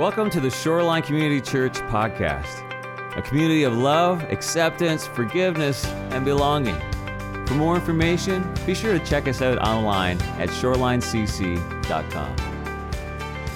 Welcome to the Shoreline Community Church podcast, a community of love, acceptance, forgiveness, and belonging. For more information, be sure to check us out online at shorelinecc.com.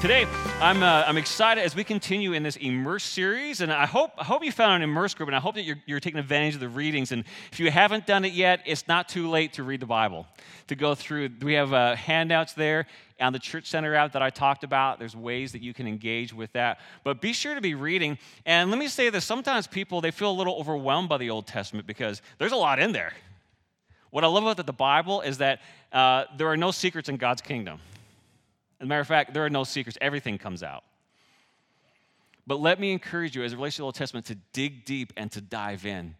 Today, I'm, uh, I'm excited as we continue in this Immerse series, and I hope, I hope you found an Immerse group, and I hope that you're, you're taking advantage of the readings. And if you haven't done it yet, it's not too late to read the Bible, to go through. We have uh, handouts there on the Church Center app that I talked about. There's ways that you can engage with that. But be sure to be reading. And let me say this sometimes people, they feel a little overwhelmed by the Old Testament because there's a lot in there. What I love about the Bible is that uh, there are no secrets in God's kingdom. As a matter of fact, there are no secrets, everything comes out. But let me encourage you, as it relates to the Old Testament, to dig deep and to dive in.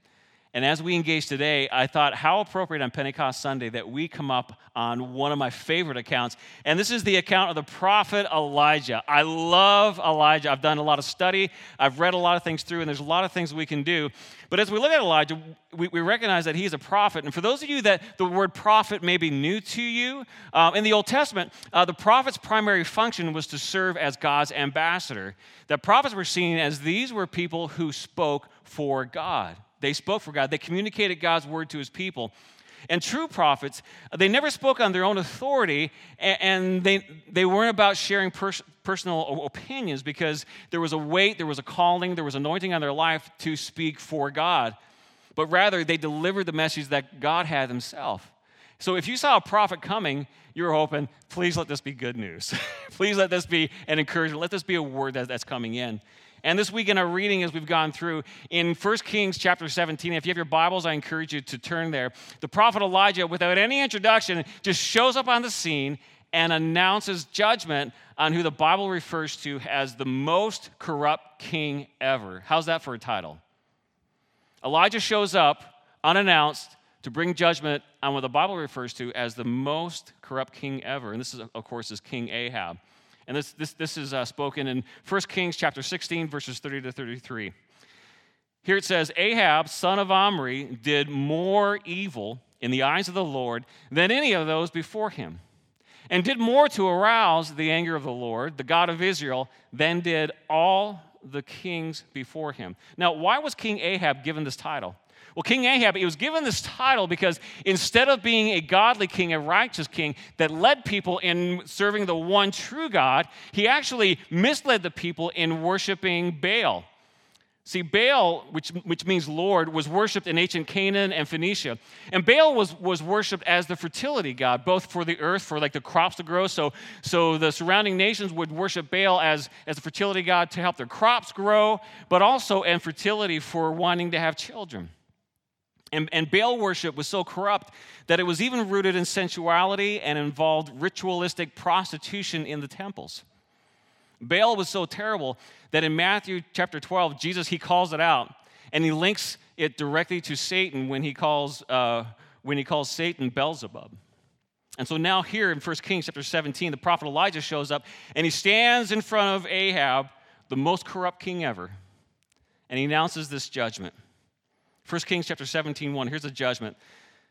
And as we engage today, I thought how appropriate on Pentecost Sunday that we come up on one of my favorite accounts. And this is the account of the prophet Elijah. I love Elijah. I've done a lot of study, I've read a lot of things through, and there's a lot of things we can do. But as we look at Elijah, we, we recognize that he's a prophet. And for those of you that the word prophet may be new to you, um, in the Old Testament, uh, the prophet's primary function was to serve as God's ambassador. The prophets were seen as these were people who spoke for God. They spoke for God, they communicated God's word to his people. And true prophets, they never spoke on their own authority, and they, they weren't about sharing pers- personal opinions because there was a weight, there was a calling, there was anointing on their life to speak for God. But rather, they delivered the message that God had himself. So if you saw a prophet coming, you were hoping, please let this be good news. please let this be an encouragement. Let this be a word that, that's coming in. And this week in our reading, as we've gone through, in 1 Kings chapter 17, if you have your Bibles, I encourage you to turn there. The prophet Elijah, without any introduction, just shows up on the scene and announces judgment on who the Bible refers to as the most corrupt king ever. How's that for a title? Elijah shows up unannounced to bring judgment on what the Bible refers to as the most corrupt king ever. And this is, of course, is King Ahab. And this, this, this is uh, spoken in 1 Kings chapter 16, verses 30 to 33. Here it says, Ahab, son of Omri, did more evil in the eyes of the Lord than any of those before him, and did more to arouse the anger of the Lord, the God of Israel, than did all the kings before him. Now, why was King Ahab given this title? Well, King Ahab, he was given this title because instead of being a godly king, a righteous king that led people in serving the one true God, he actually misled the people in worshiping Baal. See, Baal, which, which means Lord, was worshipped in ancient Canaan and Phoenicia. And Baal was, was worshipped as the fertility god, both for the earth, for like the crops to grow. So, so the surrounding nations would worship Baal as, as the fertility god to help their crops grow, but also and infertility for wanting to have children. And, and Baal worship was so corrupt that it was even rooted in sensuality and involved ritualistic prostitution in the temples. Baal was so terrible that in Matthew chapter 12, Jesus, he calls it out and he links it directly to Satan when he calls, uh, when he calls Satan Beelzebub. And so now here in 1 Kings chapter 17, the prophet Elijah shows up and he stands in front of Ahab, the most corrupt king ever, and he announces this judgment. 1 Kings chapter 17, 1. Here's the judgment.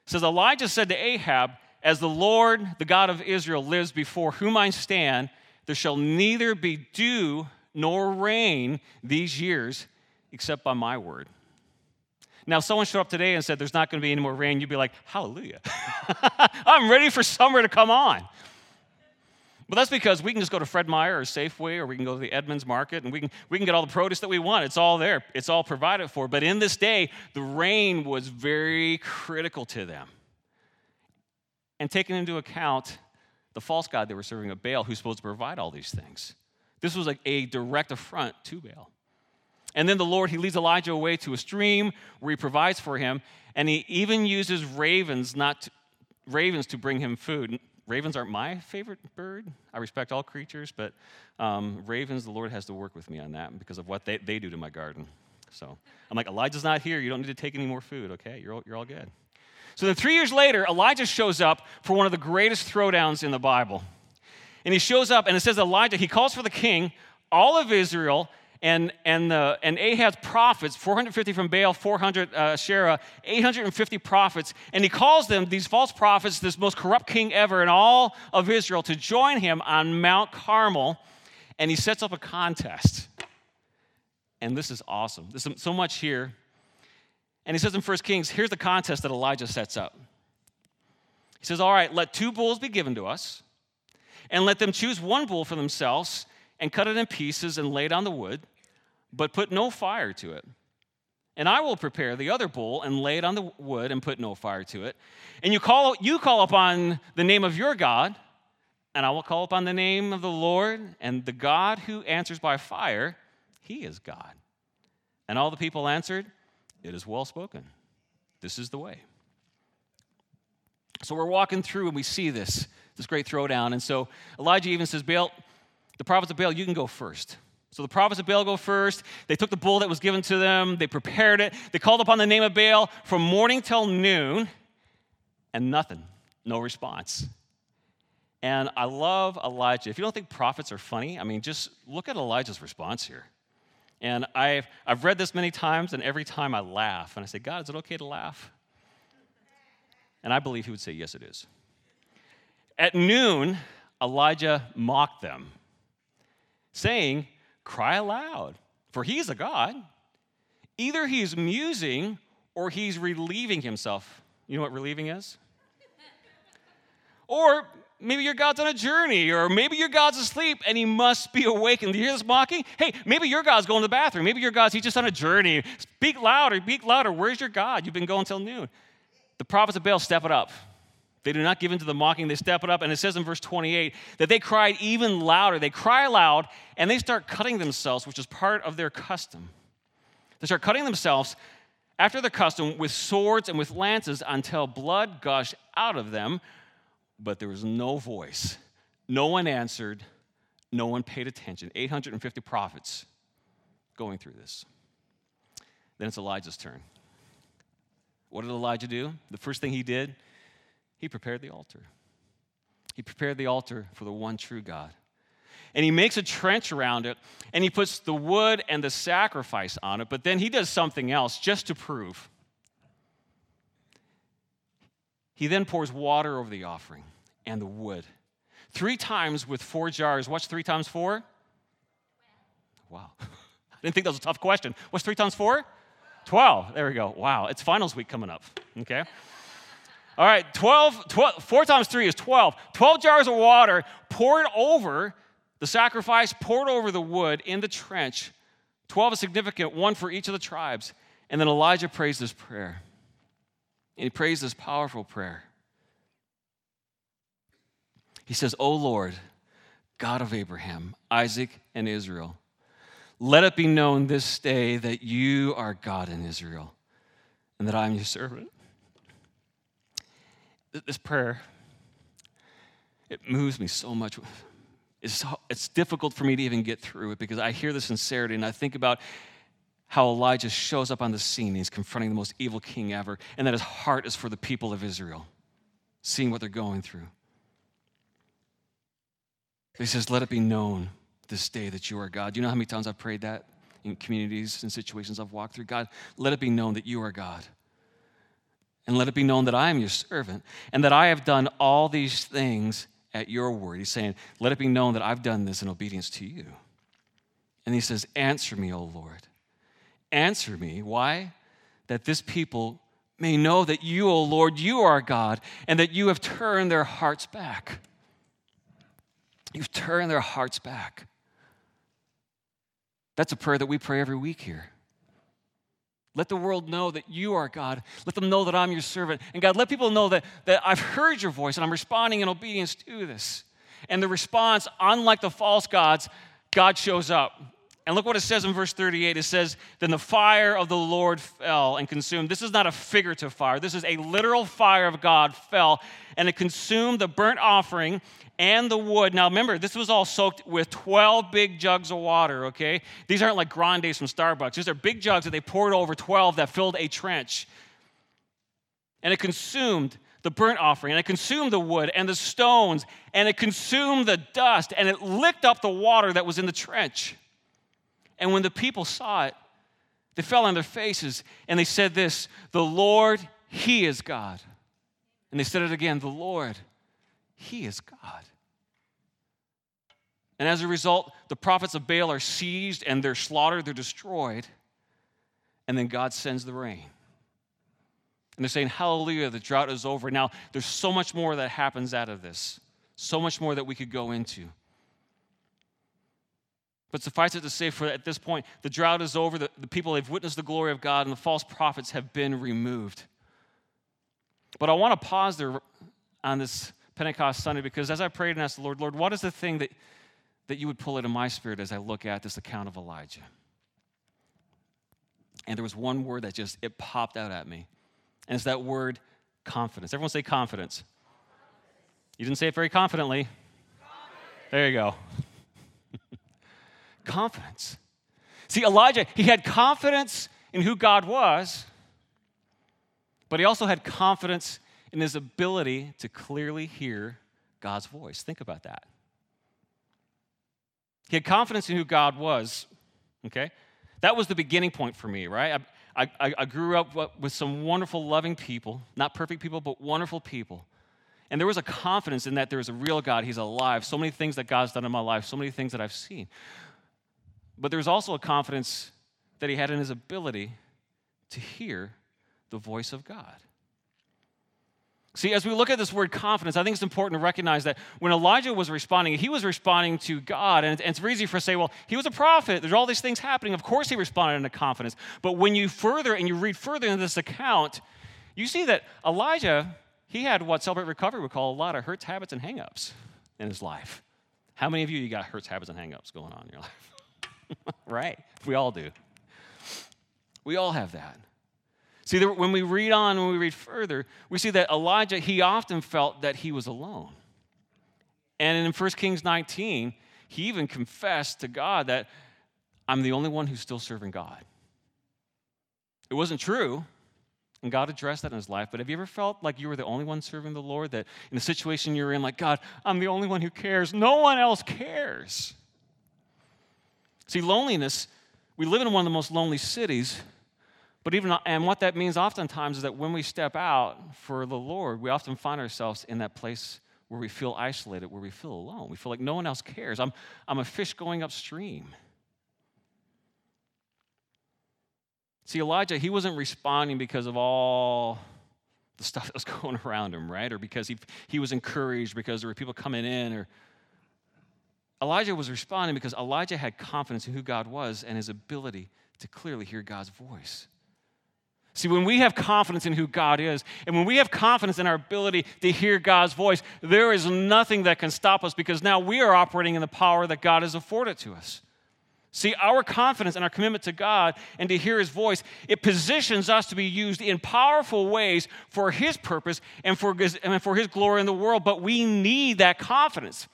It says, Elijah said to Ahab, As the Lord, the God of Israel, lives before whom I stand, there shall neither be dew nor rain these years except by my word. Now, if someone showed up today and said there's not going to be any more rain, you'd be like, Hallelujah. I'm ready for summer to come on. But that's because we can just go to Fred Meyer or Safeway or we can go to the Edmonds Market and we can, we can get all the produce that we want. It's all there, it's all provided for. But in this day, the rain was very critical to them. And taking into account the false god they were serving of Baal, who's supposed to provide all these things. This was like a direct affront to Baal. And then the Lord, he leads Elijah away to a stream where he provides for him, and he even uses ravens, not to, ravens, to bring him food ravens aren't my favorite bird. I respect all creatures, but um, ravens, the Lord has to work with me on that because of what they, they do to my garden. So I'm like, Elijah's not here. You don't need to take any more food, okay? You're all, you're all good. So then three years later, Elijah shows up for one of the greatest throwdowns in the Bible. And he shows up, and it says Elijah, he calls for the king, all of Israel, and, and, the, and Ahab's prophets, 450 from Baal, 400 uh, Asherah, 850 prophets, and he calls them, these false prophets, this most corrupt king ever in all of Israel, to join him on Mount Carmel. and he sets up a contest. And this is awesome. There's so much here. And he says in 1 Kings, here's the contest that Elijah sets up. He says, All right, let two bulls be given to us, and let them choose one bull for themselves and cut it in pieces and lay it on the wood, but put no fire to it. And I will prepare the other bull and lay it on the wood and put no fire to it. And you call, you call upon the name of your God, and I will call upon the name of the Lord, and the God who answers by fire, he is God. And all the people answered, It is well spoken. This is the way. So we're walking through and we see this, this great throwdown. And so Elijah even says, Baal, the prophets of Baal, you can go first. So the prophets of Baal go first. They took the bull that was given to them, they prepared it, they called upon the name of Baal from morning till noon, and nothing, no response. And I love Elijah. If you don't think prophets are funny, I mean, just look at Elijah's response here. And I've, I've read this many times, and every time I laugh. And I say, God, is it okay to laugh? And I believe he would say, Yes, it is. At noon, Elijah mocked them, saying, cry aloud, for he is a God. Either he's musing or he's relieving himself. You know what relieving is? or maybe your God's on a journey, or maybe your God's asleep and he must be awakened. Do you hear this mocking? Hey, maybe your God's going to the bathroom. Maybe your God's, he's just on a journey. Speak louder, speak louder. Where's your God? You've been going till noon. The prophets of Baal step it up. They do not give in to the mocking, they step it up. And it says in verse 28 that they cried even louder. They cry aloud and they start cutting themselves, which is part of their custom. They start cutting themselves after their custom with swords and with lances until blood gushed out of them, but there was no voice. No one answered, no one paid attention. 850 prophets going through this. Then it's Elijah's turn. What did Elijah do? The first thing he did he prepared the altar. He prepared the altar for the one true God. And he makes a trench around it, and he puts the wood and the sacrifice on it, but then he does something else just to prove. He then pours water over the offering and the wood. Three times with four jars. What's three times four? Wow. I didn't think that was a tough question. What's three times four? 12. There we go. Wow. It's finals week coming up. Okay. All right, 12, 12, 4 times 3 is 12. 12 jars of water poured over the sacrifice, poured over the wood in the trench. 12 is significant, one for each of the tribes. And then Elijah prays this prayer. And he prays this powerful prayer. He says, O Lord, God of Abraham, Isaac, and Israel, let it be known this day that you are God in Israel and that I am your servant this prayer, it moves me so much. It's, it's difficult for me to even get through it because I hear the sincerity and I think about how Elijah shows up on the scene. He's confronting the most evil king ever, and that his heart is for the people of Israel, seeing what they're going through. He says, Let it be known this day that you are God. Do you know how many times I've prayed that in communities and situations I've walked through? God, let it be known that you are God and let it be known that I am your servant, and that I have done all these things at your word. He's saying, Let it be known that I've done this in obedience to you. And he says, Answer me, O Lord. Answer me. Why? That this people may know that you, O Lord, you are God, and that you have turned their hearts back. You've turned their hearts back. That's a prayer that we pray every week here. Let the world know that you are God. Let them know that I'm your servant. And God, let people know that, that I've heard your voice and I'm responding in obedience to this. And the response, unlike the false gods, God shows up. And look what it says in verse 38. It says, Then the fire of the Lord fell and consumed. This is not a figurative fire, this is a literal fire of God fell, and it consumed the burnt offering and the wood. Now remember, this was all soaked with 12 big jugs of water, okay? These aren't like grandes from Starbucks. These are big jugs that they poured over 12 that filled a trench. And it consumed the burnt offering, and it consumed the wood and the stones, and it consumed the dust, and it licked up the water that was in the trench. And when the people saw it, they fell on their faces and they said this The Lord, He is God. And they said it again The Lord, He is God. And as a result, the prophets of Baal are seized and they're slaughtered, they're destroyed. And then God sends the rain. And they're saying, Hallelujah, the drought is over. Now, there's so much more that happens out of this, so much more that we could go into. But suffice it to say, for at this point, the drought is over, the, the people have witnessed the glory of God, and the false prophets have been removed. But I want to pause there on this Pentecost Sunday because as I prayed and asked the Lord, Lord, what is the thing that, that you would pull into my spirit as I look at this account of Elijah? And there was one word that just, it popped out at me. And it's that word confidence. Everyone say confidence. You didn't say it very confidently. Confidence. There you go. Confidence. See, Elijah, he had confidence in who God was, but he also had confidence in his ability to clearly hear God's voice. Think about that. He had confidence in who God was, okay? That was the beginning point for me, right? I, I, I grew up with some wonderful, loving people, not perfect people, but wonderful people. And there was a confidence in that there is a real God. He's alive. So many things that God's done in my life, so many things that I've seen. But there was also a confidence that he had in his ability to hear the voice of God. See, as we look at this word confidence, I think it's important to recognize that when Elijah was responding, he was responding to God. And it's very easy for us to say, well, he was a prophet. There's all these things happening. Of course, he responded in a confidence. But when you further and you read further into this account, you see that Elijah, he had what Celebrate Recovery would call a lot of hurts, habits, and hangups in his life. How many of you, you got hurts, habits, and hangups going on in your life? right? We all do. We all have that. See, when we read on, when we read further, we see that Elijah, he often felt that he was alone. And in 1 Kings 19, he even confessed to God that I'm the only one who's still serving God. It wasn't true, and God addressed that in his life, but have you ever felt like you were the only one serving the Lord? That in the situation you're in, like, God, I'm the only one who cares. No one else cares. See, loneliness, we live in one of the most lonely cities but even, and what that means oftentimes is that when we step out for the Lord, we often find ourselves in that place where we feel isolated, where we feel alone. We feel like no one else cares. I'm, I'm a fish going upstream. See, Elijah, he wasn't responding because of all the stuff that was going around him, right? Or because he, he was encouraged because there were people coming in. Or Elijah was responding because Elijah had confidence in who God was and his ability to clearly hear God's voice. See, when we have confidence in who God is, and when we have confidence in our ability to hear God's voice, there is nothing that can stop us because now we are operating in the power that God has afforded to us. See, our confidence and our commitment to God and to hear His voice, it positions us to be used in powerful ways for His purpose and for His, and for his glory in the world. But we need that confidence.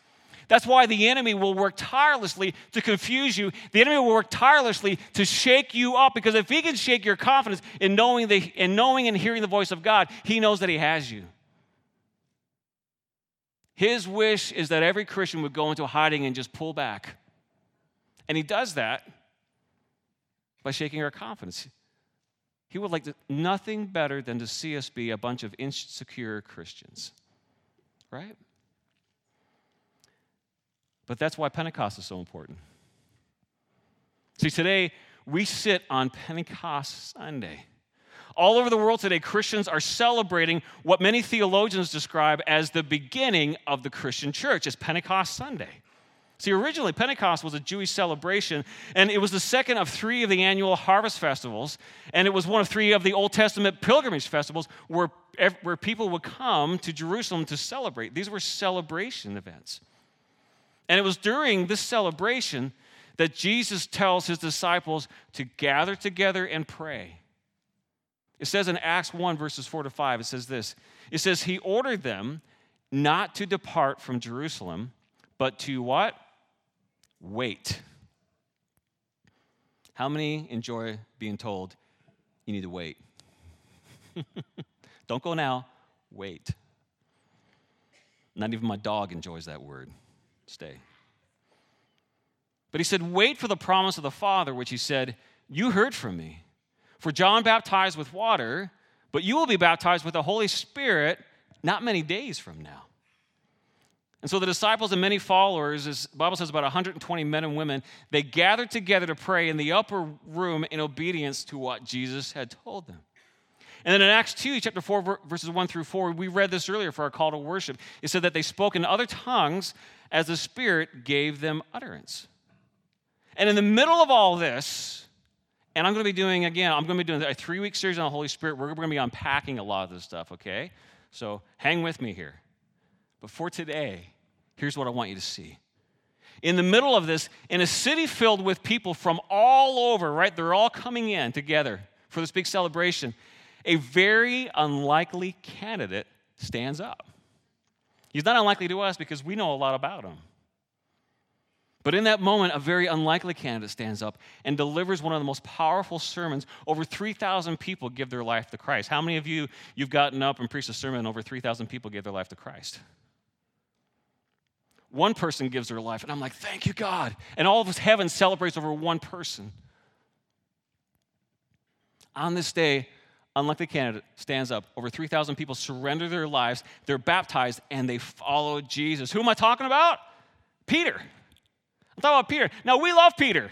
That's why the enemy will work tirelessly to confuse you. The enemy will work tirelessly to shake you up because if he can shake your confidence in knowing, the, in knowing and hearing the voice of God, he knows that he has you. His wish is that every Christian would go into hiding and just pull back. And he does that by shaking our confidence. He would like to, nothing better than to see us be a bunch of insecure Christians, right? But that's why Pentecost is so important. See, today we sit on Pentecost Sunday. All over the world today, Christians are celebrating what many theologians describe as the beginning of the Christian church. It's Pentecost Sunday. See, originally, Pentecost was a Jewish celebration, and it was the second of three of the annual harvest festivals, and it was one of three of the Old Testament pilgrimage festivals where, where people would come to Jerusalem to celebrate. These were celebration events. And it was during this celebration that Jesus tells his disciples to gather together and pray. It says in Acts 1, verses 4 to 5, it says this It says, He ordered them not to depart from Jerusalem, but to what? Wait. How many enjoy being told you need to wait? Don't go now, wait. Not even my dog enjoys that word stay. But he said, Wait for the promise of the Father, which he said, You heard from me. For John baptized with water, but you will be baptized with the Holy Spirit not many days from now. And so the disciples and many followers, as the Bible says about 120 men and women, they gathered together to pray in the upper room in obedience to what Jesus had told them. And then in Acts 2, chapter 4, verses 1 through 4, we read this earlier for our call to worship. It said that they spoke in other tongues as the Spirit gave them utterance. And in the middle of all this, and I'm going to be doing, again, I'm going to be doing a three week series on the Holy Spirit. We're going to be unpacking a lot of this stuff, okay? So hang with me here. But for today, here's what I want you to see. In the middle of this, in a city filled with people from all over, right? They're all coming in together for this big celebration. A very unlikely candidate stands up. He's not unlikely to us because we know a lot about him. But in that moment, a very unlikely candidate stands up and delivers one of the most powerful sermons. Over 3,000 people give their life to Christ. How many of you, you've gotten up and preached a sermon and over 3,000 people gave their life to Christ? One person gives their life, and I'm like, thank you, God. And all of heaven celebrates over one person. On this day, unlikely candidate stands up. Over 3,000 people surrender their lives, they're baptized, and they follow Jesus. Who am I talking about? Peter. I'm talking about Peter. Now, we love Peter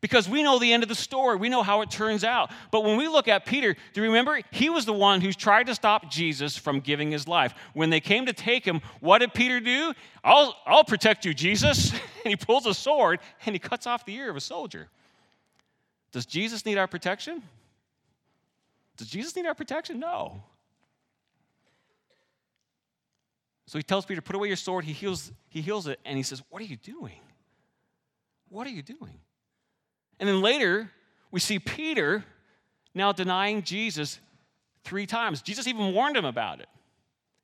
because we know the end of the story. We know how it turns out. But when we look at Peter, do you remember? He was the one who tried to stop Jesus from giving his life. When they came to take him, what did Peter do? I'll, I'll protect you, Jesus. And he pulls a sword and he cuts off the ear of a soldier. Does Jesus need our protection? Does Jesus need our protection? No. So he tells Peter, put away your sword. He heals, he heals it, and he says, What are you doing? What are you doing? And then later, we see Peter now denying Jesus three times. Jesus even warned him about it.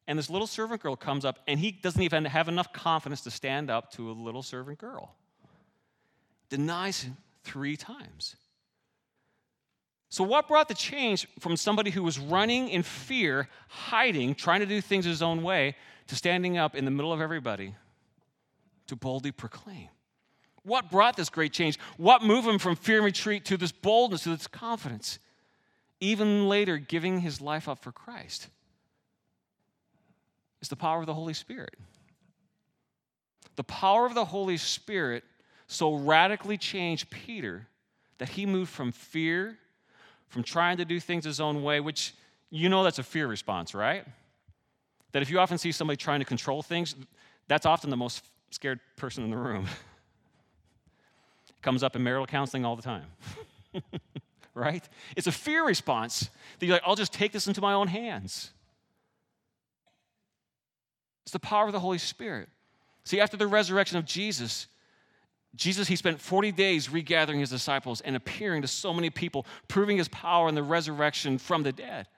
And this little servant girl comes up, and he doesn't even have enough confidence to stand up to a little servant girl. Denies him three times. So, what brought the change from somebody who was running in fear, hiding, trying to do things his own way, to standing up in the middle of everybody to boldly proclaim? What brought this great change? What moved him from fear and retreat to this boldness, to this confidence? Even later, giving his life up for Christ. It's the power of the Holy Spirit. The power of the Holy Spirit so radically changed Peter that he moved from fear, from trying to do things his own way, which you know that's a fear response, right? That if you often see somebody trying to control things, that's often the most scared person in the room. comes up in marital counseling all the time. right? It's a fear response that you're like, I'll just take this into my own hands. It's the power of the Holy Spirit. See, after the resurrection of Jesus, Jesus, he spent 40 days regathering his disciples and appearing to so many people, proving his power in the resurrection from the dead.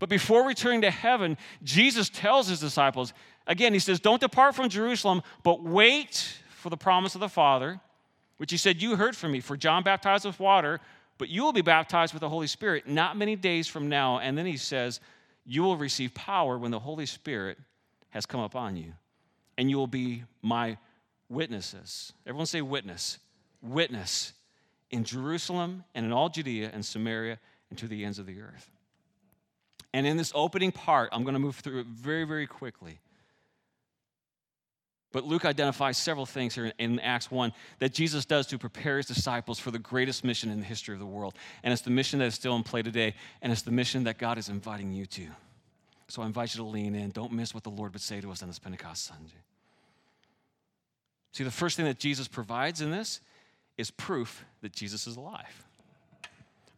But before returning to heaven, Jesus tells his disciples, again, he says, Don't depart from Jerusalem, but wait for the promise of the Father which he said, You heard from me, for John baptized with water, but you will be baptized with the Holy Spirit not many days from now. And then he says, You will receive power when the Holy Spirit has come upon you, and you will be my witnesses. Everyone say witness. Witness in Jerusalem and in all Judea and Samaria and to the ends of the earth. And in this opening part, I'm going to move through it very, very quickly. But Luke identifies several things here in Acts 1 that Jesus does to prepare his disciples for the greatest mission in the history of the world. And it's the mission that is still in play today, and it's the mission that God is inviting you to. So I invite you to lean in. Don't miss what the Lord would say to us on this Pentecost Sunday. See, the first thing that Jesus provides in this is proof that Jesus is alive.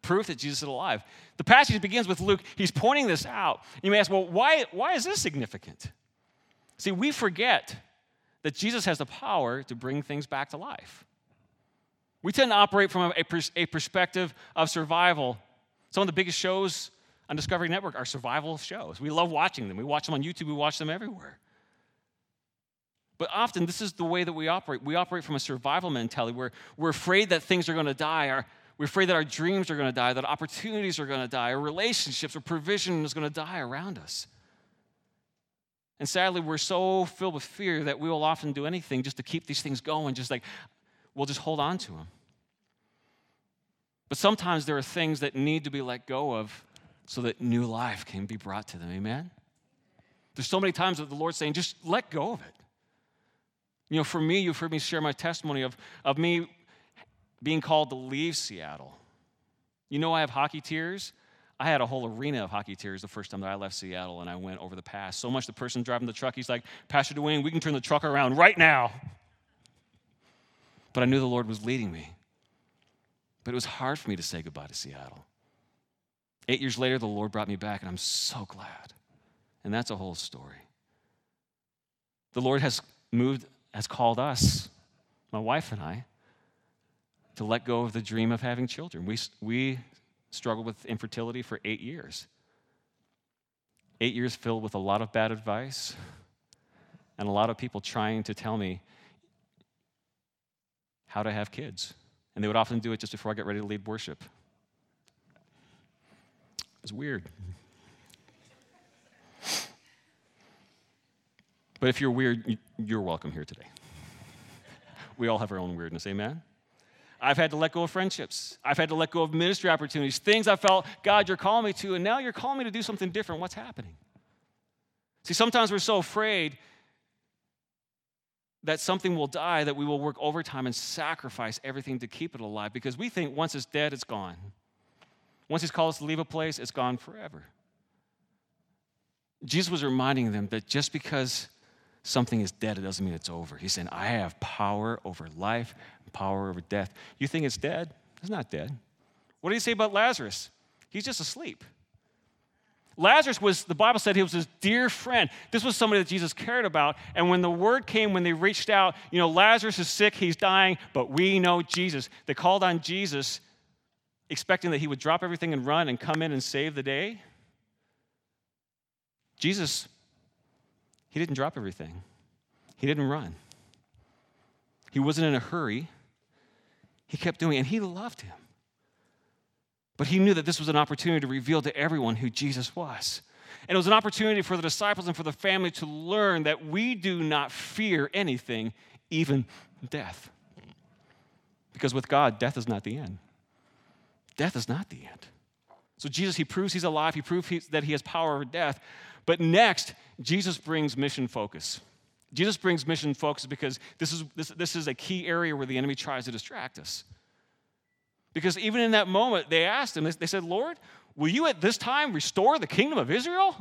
Proof that Jesus is alive. The passage begins with Luke. He's pointing this out. You may ask, well, why, why is this significant? See, we forget that Jesus has the power to bring things back to life. We tend to operate from a, a perspective of survival. Some of the biggest shows on Discovery Network are survival shows. We love watching them. We watch them on YouTube, we watch them everywhere. But often, this is the way that we operate. We operate from a survival mentality where we're afraid that things are going to die, or we're afraid that our dreams are going to die, that opportunities are going to die, or relationships or provision is going to die around us. And sadly, we're so filled with fear that we will often do anything just to keep these things going, just like we'll just hold on to them. But sometimes there are things that need to be let go of so that new life can be brought to them. Amen? There's so many times that the Lord's saying, just let go of it. You know, for me, you've heard me share my testimony of, of me being called to leave Seattle. You know, I have hockey tears. I had a whole arena of hockey tears the first time that I left Seattle and I went over the pass. So much the person driving the truck, he's like, Pastor Dwayne, we can turn the truck around right now. But I knew the Lord was leading me. But it was hard for me to say goodbye to Seattle. Eight years later, the Lord brought me back, and I'm so glad. And that's a whole story. The Lord has moved, has called us, my wife and I, to let go of the dream of having children. We, we struggled with infertility for eight years. Eight years filled with a lot of bad advice and a lot of people trying to tell me how to have kids. And they would often do it just before I get ready to lead worship. It's weird. But if you're weird, you're welcome here today. We all have our own weirdness, amen? I've had to let go of friendships. I've had to let go of ministry opportunities, things I felt, God, you're calling me to, and now you're calling me to do something different. What's happening? See, sometimes we're so afraid that something will die that we will work overtime and sacrifice everything to keep it alive because we think once it's dead, it's gone. Once he's called us to leave a place, it's gone forever. Jesus was reminding them that just because something is dead, it doesn't mean it's over. He's saying, I have power over life and power over death. You think it's dead? It's not dead. What did he say about Lazarus? He's just asleep. Lazarus was, the Bible said he was his dear friend. This was somebody that Jesus cared about. And when the word came, when they reached out, you know, Lazarus is sick, he's dying, but we know Jesus. They called on Jesus, expecting that he would drop everything and run and come in and save the day. Jesus he didn't drop everything, he didn't run. He wasn't in a hurry. He kept doing it, and he loved him. But he knew that this was an opportunity to reveal to everyone who Jesus was. And it was an opportunity for the disciples and for the family to learn that we do not fear anything, even death. Because with God, death is not the end. Death is not the end. So Jesus, he proves he's alive. He proves that he has power over death. But next, Jesus brings mission focus. Jesus brings mission focus because this is, this, this is a key area where the enemy tries to distract us. Because even in that moment, they asked him, they said, Lord, will you at this time restore the kingdom of Israel?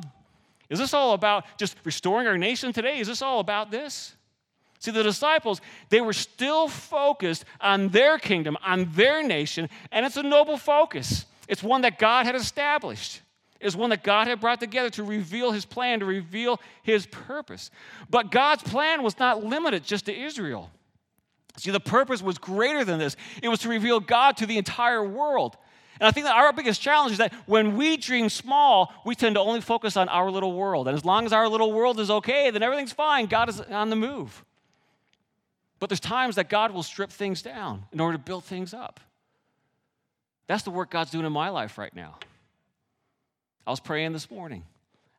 Is this all about just restoring our nation today? Is this all about this? See, the disciples, they were still focused on their kingdom, on their nation, and it's a noble focus. It's one that God had established is one that God had brought together to reveal his plan, to reveal his purpose. But God's plan was not limited just to Israel. See, the purpose was greater than this, it was to reveal God to the entire world. And I think that our biggest challenge is that when we dream small, we tend to only focus on our little world. And as long as our little world is okay, then everything's fine. God is on the move. But there's times that God will strip things down in order to build things up. That's the work God's doing in my life right now. I was praying this morning,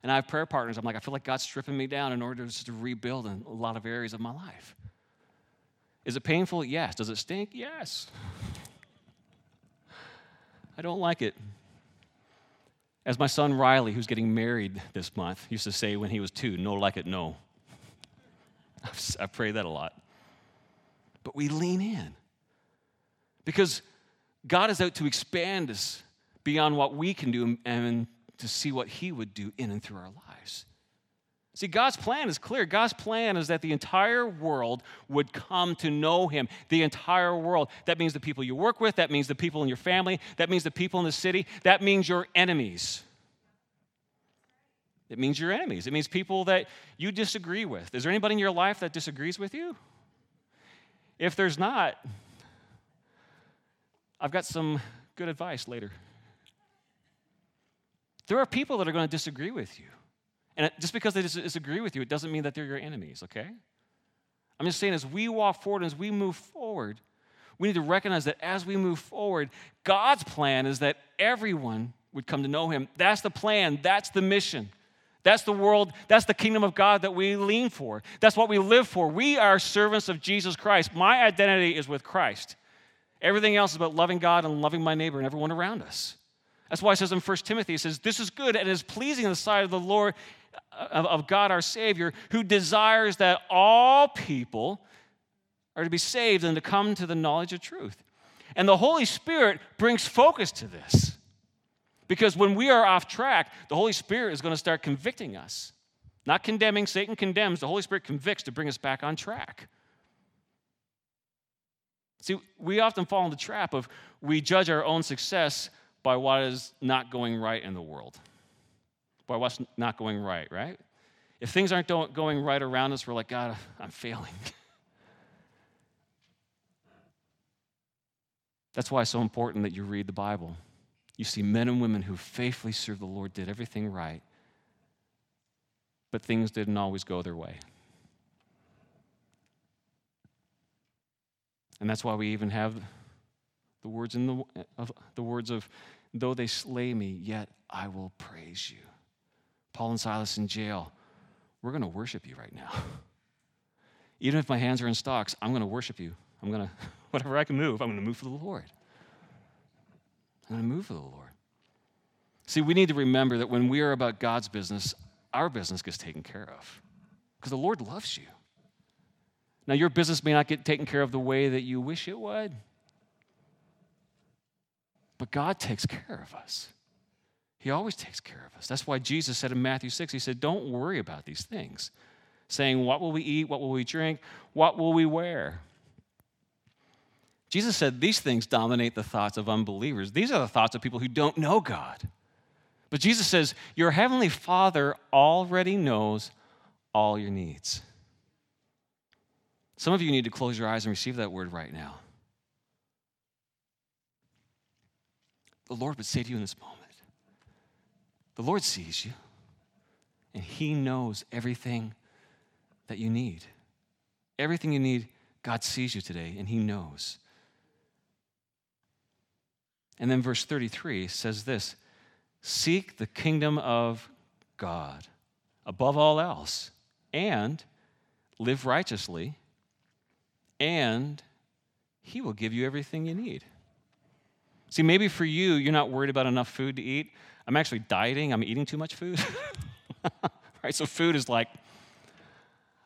and I have prayer partners. I'm like, I feel like God's stripping me down in order to rebuild in a lot of areas of my life. Is it painful? Yes. Does it stink? Yes. I don't like it. As my son Riley, who's getting married this month, used to say when he was two, no like it, no. I pray that a lot. But we lean in because God is out to expand us beyond what we can do and to see what He would do in and through our lives. See, God's plan is clear. God's plan is that the entire world would come to know Him. The entire world. That means the people you work with, that means the people in your family, that means the people in the city, that means your enemies. It means your enemies. It means people that you disagree with. Is there anybody in your life that disagrees with you? If there's not, I've got some good advice later. There are people that are going to disagree with you. And just because they disagree with you, it doesn't mean that they're your enemies, okay? I'm just saying, as we walk forward, as we move forward, we need to recognize that as we move forward, God's plan is that everyone would come to know Him. That's the plan, that's the mission. That's the world, that's the kingdom of God that we lean for. That's what we live for. We are servants of Jesus Christ. My identity is with Christ. Everything else is about loving God and loving my neighbor and everyone around us. That's why it says in 1 Timothy, it says, This is good and is pleasing in the sight of the Lord, uh, of, of God our Savior, who desires that all people are to be saved and to come to the knowledge of truth. And the Holy Spirit brings focus to this. Because when we are off track, the Holy Spirit is going to start convicting us. Not condemning, Satan condemns, the Holy Spirit convicts to bring us back on track. See, we often fall in the trap of we judge our own success by what is not going right in the world, by what's not going right, right? If things aren't going right around us, we're like, God, I'm failing. That's why it's so important that you read the Bible. You see men and women who faithfully served the Lord, did everything right, but things didn't always go their way. And that's why we even have the words in the, of, the words of, though they slay me, yet I will praise you. Paul and Silas in jail, we're going to worship you right now. Even if my hands are in stocks, I'm going to worship you. I'm going to, whatever I can move, I'm going to move for the Lord. I'm going to move for the Lord. See, we need to remember that when we are about God's business, our business gets taken care of because the Lord loves you. Now, your business may not get taken care of the way that you wish it would, but God takes care of us. He always takes care of us. That's why Jesus said in Matthew 6, He said, Don't worry about these things, saying, What will we eat? What will we drink? What will we wear? Jesus said these things dominate the thoughts of unbelievers. These are the thoughts of people who don't know God. But Jesus says, Your heavenly Father already knows all your needs. Some of you need to close your eyes and receive that word right now. The Lord would say to you in this moment the Lord sees you, and He knows everything that you need. Everything you need, God sees you today, and He knows. And then verse 33 says this Seek the kingdom of God above all else, and live righteously, and He will give you everything you need. See, maybe for you, you're not worried about enough food to eat. I'm actually dieting, I'm eating too much food. right? So, food is like,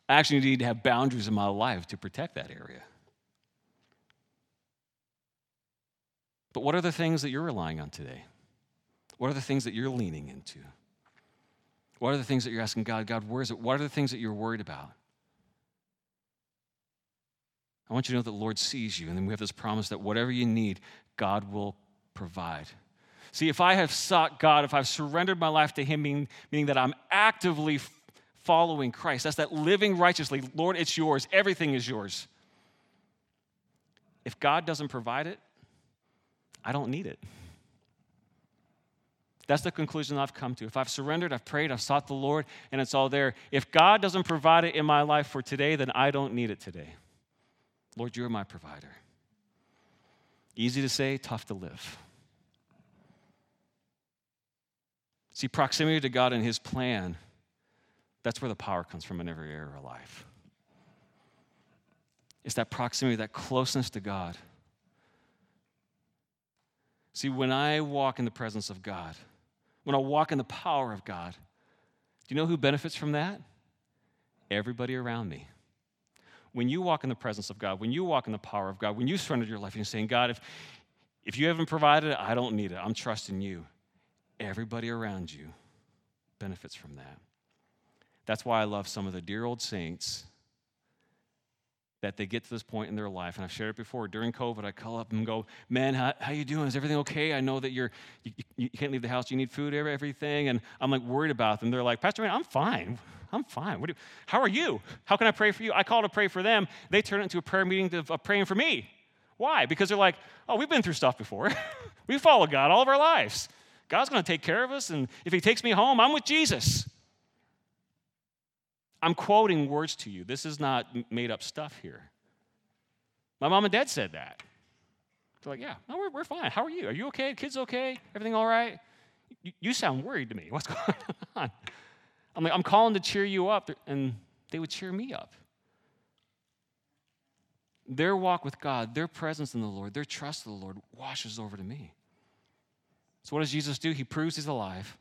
I actually need to have boundaries in my life to protect that area. But what are the things that you're relying on today? What are the things that you're leaning into? What are the things that you're asking God, God, where is it? What are the things that you're worried about? I want you to know that the Lord sees you, and then we have this promise that whatever you need, God will provide. See, if I have sought God, if I've surrendered my life to Him, meaning, meaning that I'm actively following Christ, that's that living righteously, Lord, it's yours, everything is yours. If God doesn't provide it, I don't need it. That's the conclusion I've come to. If I've surrendered, I've prayed, I've sought the Lord, and it's all there. If God doesn't provide it in my life for today, then I don't need it today. Lord, you're my provider. Easy to say, tough to live. See, proximity to God and His plan, that's where the power comes from in every area of life. It's that proximity, that closeness to God. See, when I walk in the presence of God, when I walk in the power of God, do you know who benefits from that? Everybody around me. When you walk in the presence of God, when you walk in the power of God, when you surrender your life and you're saying, God, if, if you haven't provided it, I don't need it. I'm trusting you. Everybody around you benefits from that. That's why I love some of the dear old saints that they get to this point in their life. And i've shared it before during covid i call up and go man how, how you doing? Is everything okay? I know that you're you, you can't leave the house. You need food everything? And i'm like worried about them. They're like pastor man i'm fine. I'm fine. You, how are you? How can i pray for you? I call to pray for them. They turn it into a prayer meeting of, of praying for me. Why? Because they're like oh we've been through stuff before. We follow god all of our lives. God's going to take care of us and if he takes me home i'm with jesus I'm quoting words to you. This is not made up stuff here. My mom and dad said that. They're like, yeah, no, we're, we're fine. How are you? Are you okay? Kids okay? Everything all right? You, you sound worried to me. What's going on? I'm like, I'm calling to cheer you up. And they would cheer me up. Their walk with God, their presence in the Lord, their trust in the Lord washes over to me. So, what does Jesus do? He proves he's alive.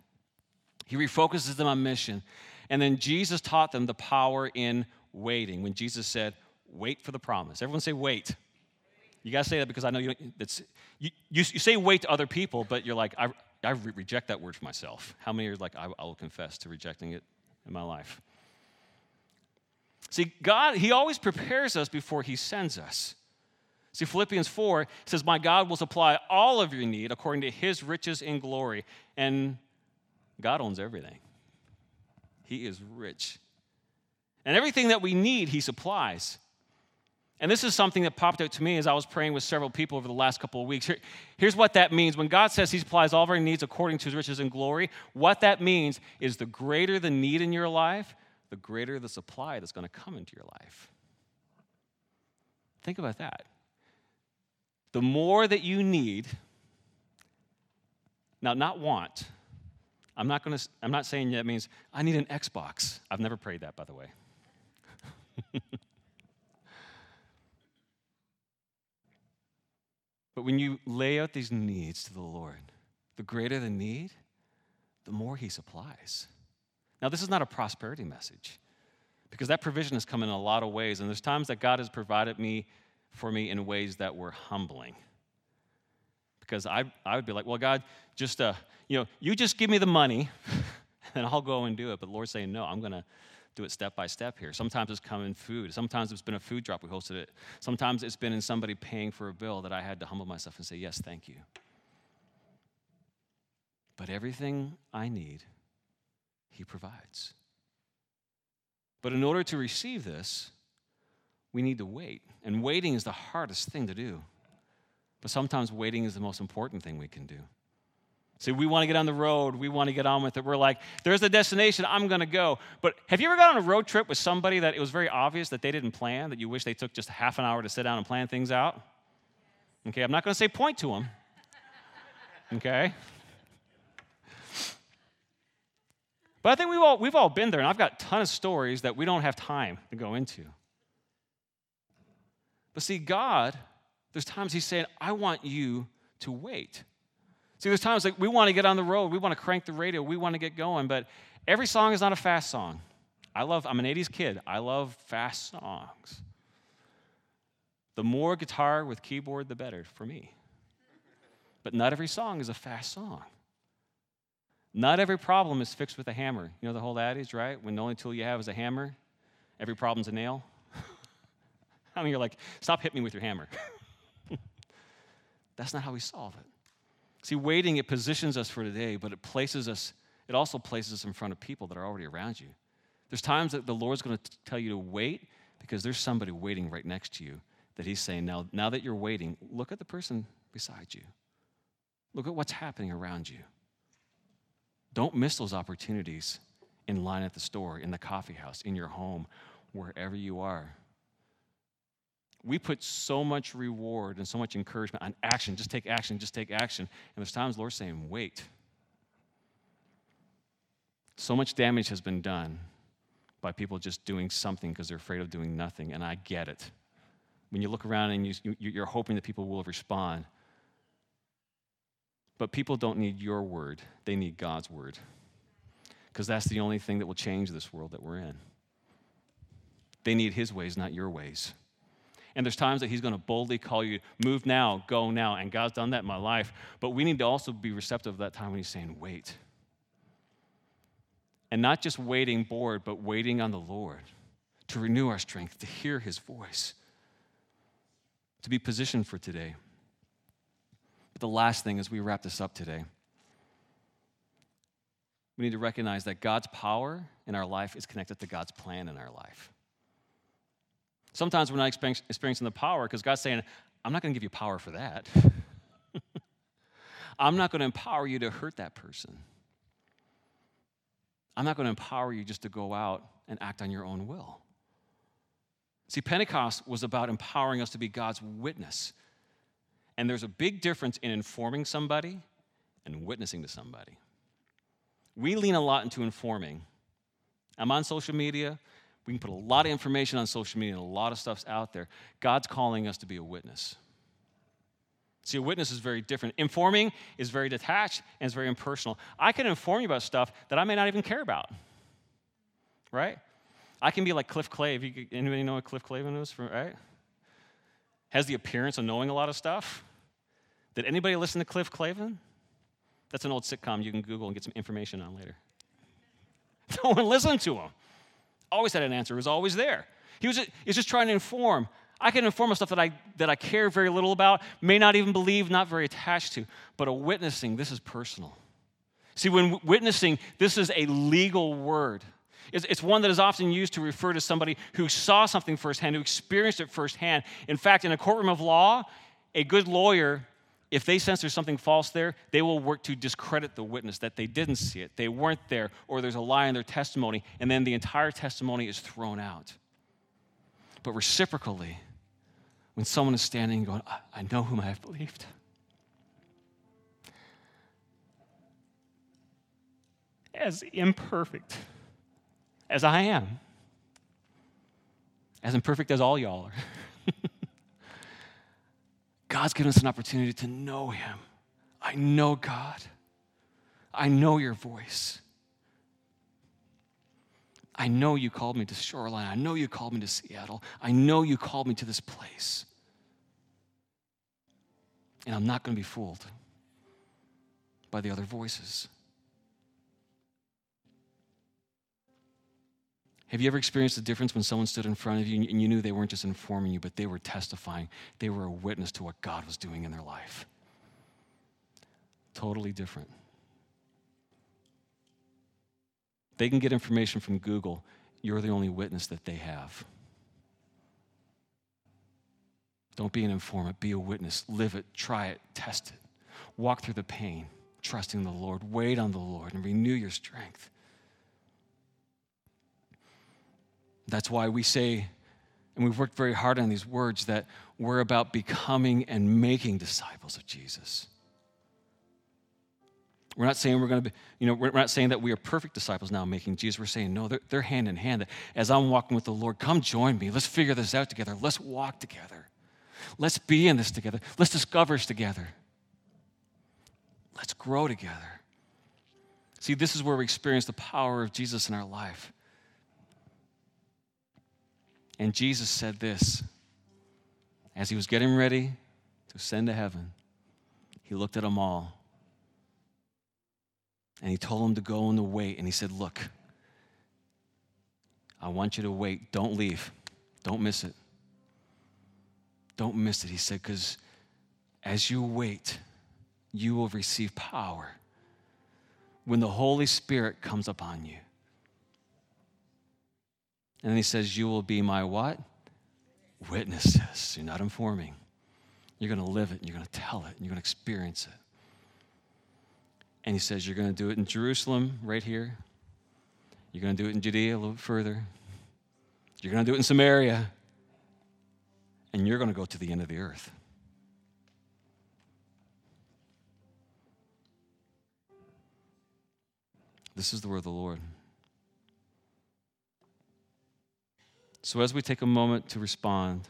He refocuses them on mission. And then Jesus taught them the power in waiting when Jesus said, Wait for the promise. Everyone say, Wait. You got to say that because I know you, you, you, you, say wait to other people, but you're like, I, I re- reject that word for myself. How many are like, I, I will confess to rejecting it in my life? See, God, He always prepares us before He sends us. See, Philippians 4 says, My God will supply all of your need according to His riches in glory. And God owns everything, He is rich. And everything that we need, He supplies. And this is something that popped out to me as I was praying with several people over the last couple of weeks. Here, here's what that means. When God says He supplies all of our needs according to His riches and glory, what that means is the greater the need in your life, the greater the supply that's going to come into your life. Think about that. The more that you need, now, not want, I'm not, to, I'm not saying that means I need an Xbox. I've never prayed that, by the way. But when you lay out these needs to the Lord, the greater the need, the more He supplies. Now, this is not a prosperity message because that provision has come in a lot of ways, and there's times that God has provided me for me in ways that were humbling. Because I, I would be like, well, God, just, uh, you know, you just give me the money and I'll go and do it. But the Lord's saying, no, I'm going to do it step by step here. Sometimes it's come in food. Sometimes it's been a food drop. We hosted it. Sometimes it's been in somebody paying for a bill that I had to humble myself and say, yes, thank you. But everything I need, He provides. But in order to receive this, we need to wait. And waiting is the hardest thing to do. But sometimes waiting is the most important thing we can do. See, we want to get on the road. We want to get on with it. We're like, there's a destination. I'm going to go. But have you ever gone on a road trip with somebody that it was very obvious that they didn't plan, that you wish they took just half an hour to sit down and plan things out? Okay, I'm not going to say point to them. Okay? But I think we've all, we've all been there, and I've got a ton of stories that we don't have time to go into. But see, God, there's times He's saying, I want you to wait. See, there's times like we want to get on the road, we want to crank the radio, we want to get going, but every song is not a fast song. I love, I'm an 80s kid. I love fast songs. The more guitar with keyboard, the better for me. But not every song is a fast song. Not every problem is fixed with a hammer. You know the whole adage, right? When the only tool you have is a hammer, every problem's a nail. I mean, you're like, stop hitting me with your hammer. That's not how we solve it. See, waiting, it positions us for today, but it places us, it also places us in front of people that are already around you. There's times that the Lord's going to tell you to wait because there's somebody waiting right next to you that He's saying, now, now that you're waiting, look at the person beside you. Look at what's happening around you. Don't miss those opportunities in line at the store, in the coffee house, in your home, wherever you are we put so much reward and so much encouragement on action. Just take action, just take action. And there's times the Lord's saying, wait. So much damage has been done by people just doing something because they're afraid of doing nothing, and I get it. When you look around and you, you're hoping that people will respond. But people don't need your word, they need God's word. Because that's the only thing that will change this world that we're in. They need His ways, not your ways. And there's times that He's going to boldly call you, move now, go now. And God's done that in my life. But we need to also be receptive of that time when He's saying, wait. And not just waiting bored, but waiting on the Lord to renew our strength, to hear His voice, to be positioned for today. But the last thing as we wrap this up today, we need to recognize that God's power in our life is connected to God's plan in our life. Sometimes we're not experiencing the power because God's saying, I'm not going to give you power for that. I'm not going to empower you to hurt that person. I'm not going to empower you just to go out and act on your own will. See, Pentecost was about empowering us to be God's witness. And there's a big difference in informing somebody and witnessing to somebody. We lean a lot into informing. I'm on social media. We can put a lot of information on social media and a lot of stuff's out there. God's calling us to be a witness. See, a witness is very different. Informing is very detached and it's very impersonal. I can inform you about stuff that I may not even care about, right? I can be like Cliff Clave. You, anybody know what Cliff Clavin is? From, right? Has the appearance of knowing a lot of stuff. Did anybody listen to Cliff Clavin? That's an old sitcom you can Google and get some information on later. No one listened to him. Always had an answer. It was always there. He was, he was just trying to inform. I can inform of stuff that I, that I care very little about, may not even believe, not very attached to. But a witnessing, this is personal. See, when witnessing, this is a legal word. It's, it's one that is often used to refer to somebody who saw something firsthand, who experienced it firsthand. In fact, in a courtroom of law, a good lawyer if they sense there's something false there, they will work to discredit the witness that they didn't see it, they weren't there, or there's a lie in their testimony, and then the entire testimony is thrown out. But reciprocally, when someone is standing and going, I know whom I have believed. As imperfect as I am, as imperfect as all y'all are. God's given us an opportunity to know Him. I know God. I know your voice. I know you called me to Shoreline. I know you called me to Seattle. I know you called me to this place. And I'm not going to be fooled by the other voices. Have you ever experienced the difference when someone stood in front of you and you knew they weren't just informing you, but they were testifying? They were a witness to what God was doing in their life. Totally different. They can get information from Google. You're the only witness that they have. Don't be an informant, be a witness. Live it, try it, test it. Walk through the pain, trusting the Lord. Wait on the Lord and renew your strength. That's why we say, and we've worked very hard on these words, that we're about becoming and making disciples of Jesus. We're not saying we're going to be, you know, we're not saying that we are perfect disciples now making Jesus. We're saying, no, they're, they're hand in hand. As I'm walking with the Lord, come join me. Let's figure this out together. Let's walk together. Let's be in this together. Let's discover this together. Let's grow together. See, this is where we experience the power of Jesus in our life. And Jesus said this as he was getting ready to ascend to heaven. He looked at them all and he told them to go and to wait. And he said, Look, I want you to wait. Don't leave, don't miss it. Don't miss it. He said, because as you wait, you will receive power when the Holy Spirit comes upon you. And then he says, You will be my what? Witnesses. You're not informing. You're going to live it, and you're going to tell it, and you're going to experience it. And he says, You're going to do it in Jerusalem, right here. You're going to do it in Judea a little bit further. You're going to do it in Samaria. And you're going to go to the end of the earth. This is the word of the Lord. So, as we take a moment to respond,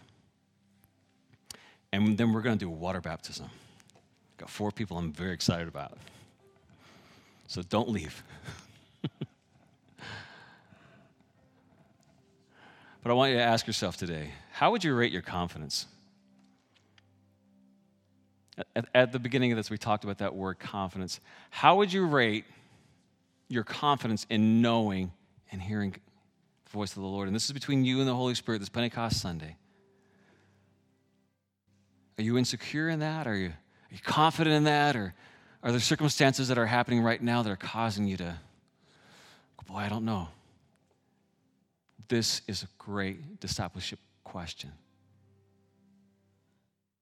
and then we're going to do water baptism. Got four people I'm very excited about. So, don't leave. but I want you to ask yourself today how would you rate your confidence? At, at, the beginning of this, we talked about that word confidence. How would you rate your confidence in knowing and hearing voice of the Lord. And this is between you and the Holy Spirit this Pentecost Sunday. Are you insecure in that? Are you, are you confident in that? Or are there circumstances that are happening right now that are causing you to, boy, I don't know? This is a great discipleship question.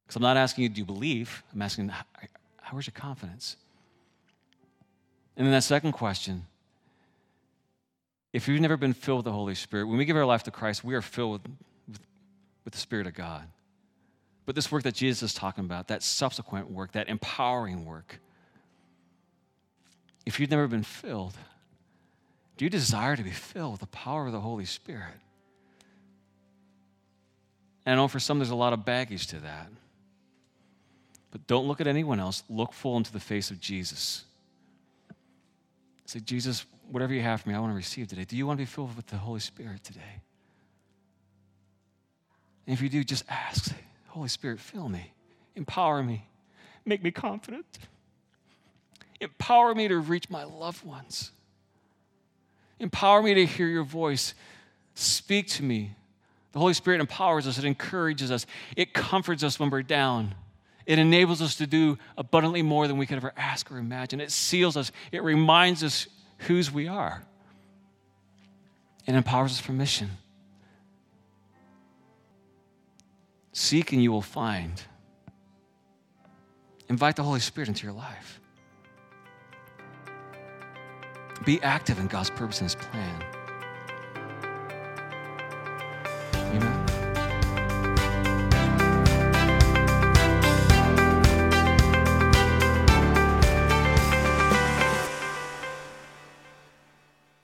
Because I'm not asking you, do you believe? I'm asking, how is your confidence? And then that second question, if you've never been filled with the Holy Spirit, when we give our life to Christ, we are filled with, with, with the Spirit of God. But this work that Jesus is talking about, that subsequent work, that empowering work, if you've never been filled, do you desire to be filled with the power of the Holy Spirit? And I know for some there's a lot of baggage to that. But don't look at anyone else. Look full into the face of Jesus. Say, Jesus, whatever you have for me, I want to receive today. Do you want to be filled with the Holy Spirit today? And if you do, just ask. Holy Spirit, fill me, empower me, make me confident, empower me to reach my loved ones, empower me to hear your voice. Speak to me. The Holy Spirit empowers us, it encourages us, it comforts us when we're down. It enables us to do abundantly more than we could ever ask or imagine. It seals us, it reminds us whose we are, it empowers us for mission. Seek and you will find. Invite the Holy Spirit into your life. Be active in God's purpose and His plan.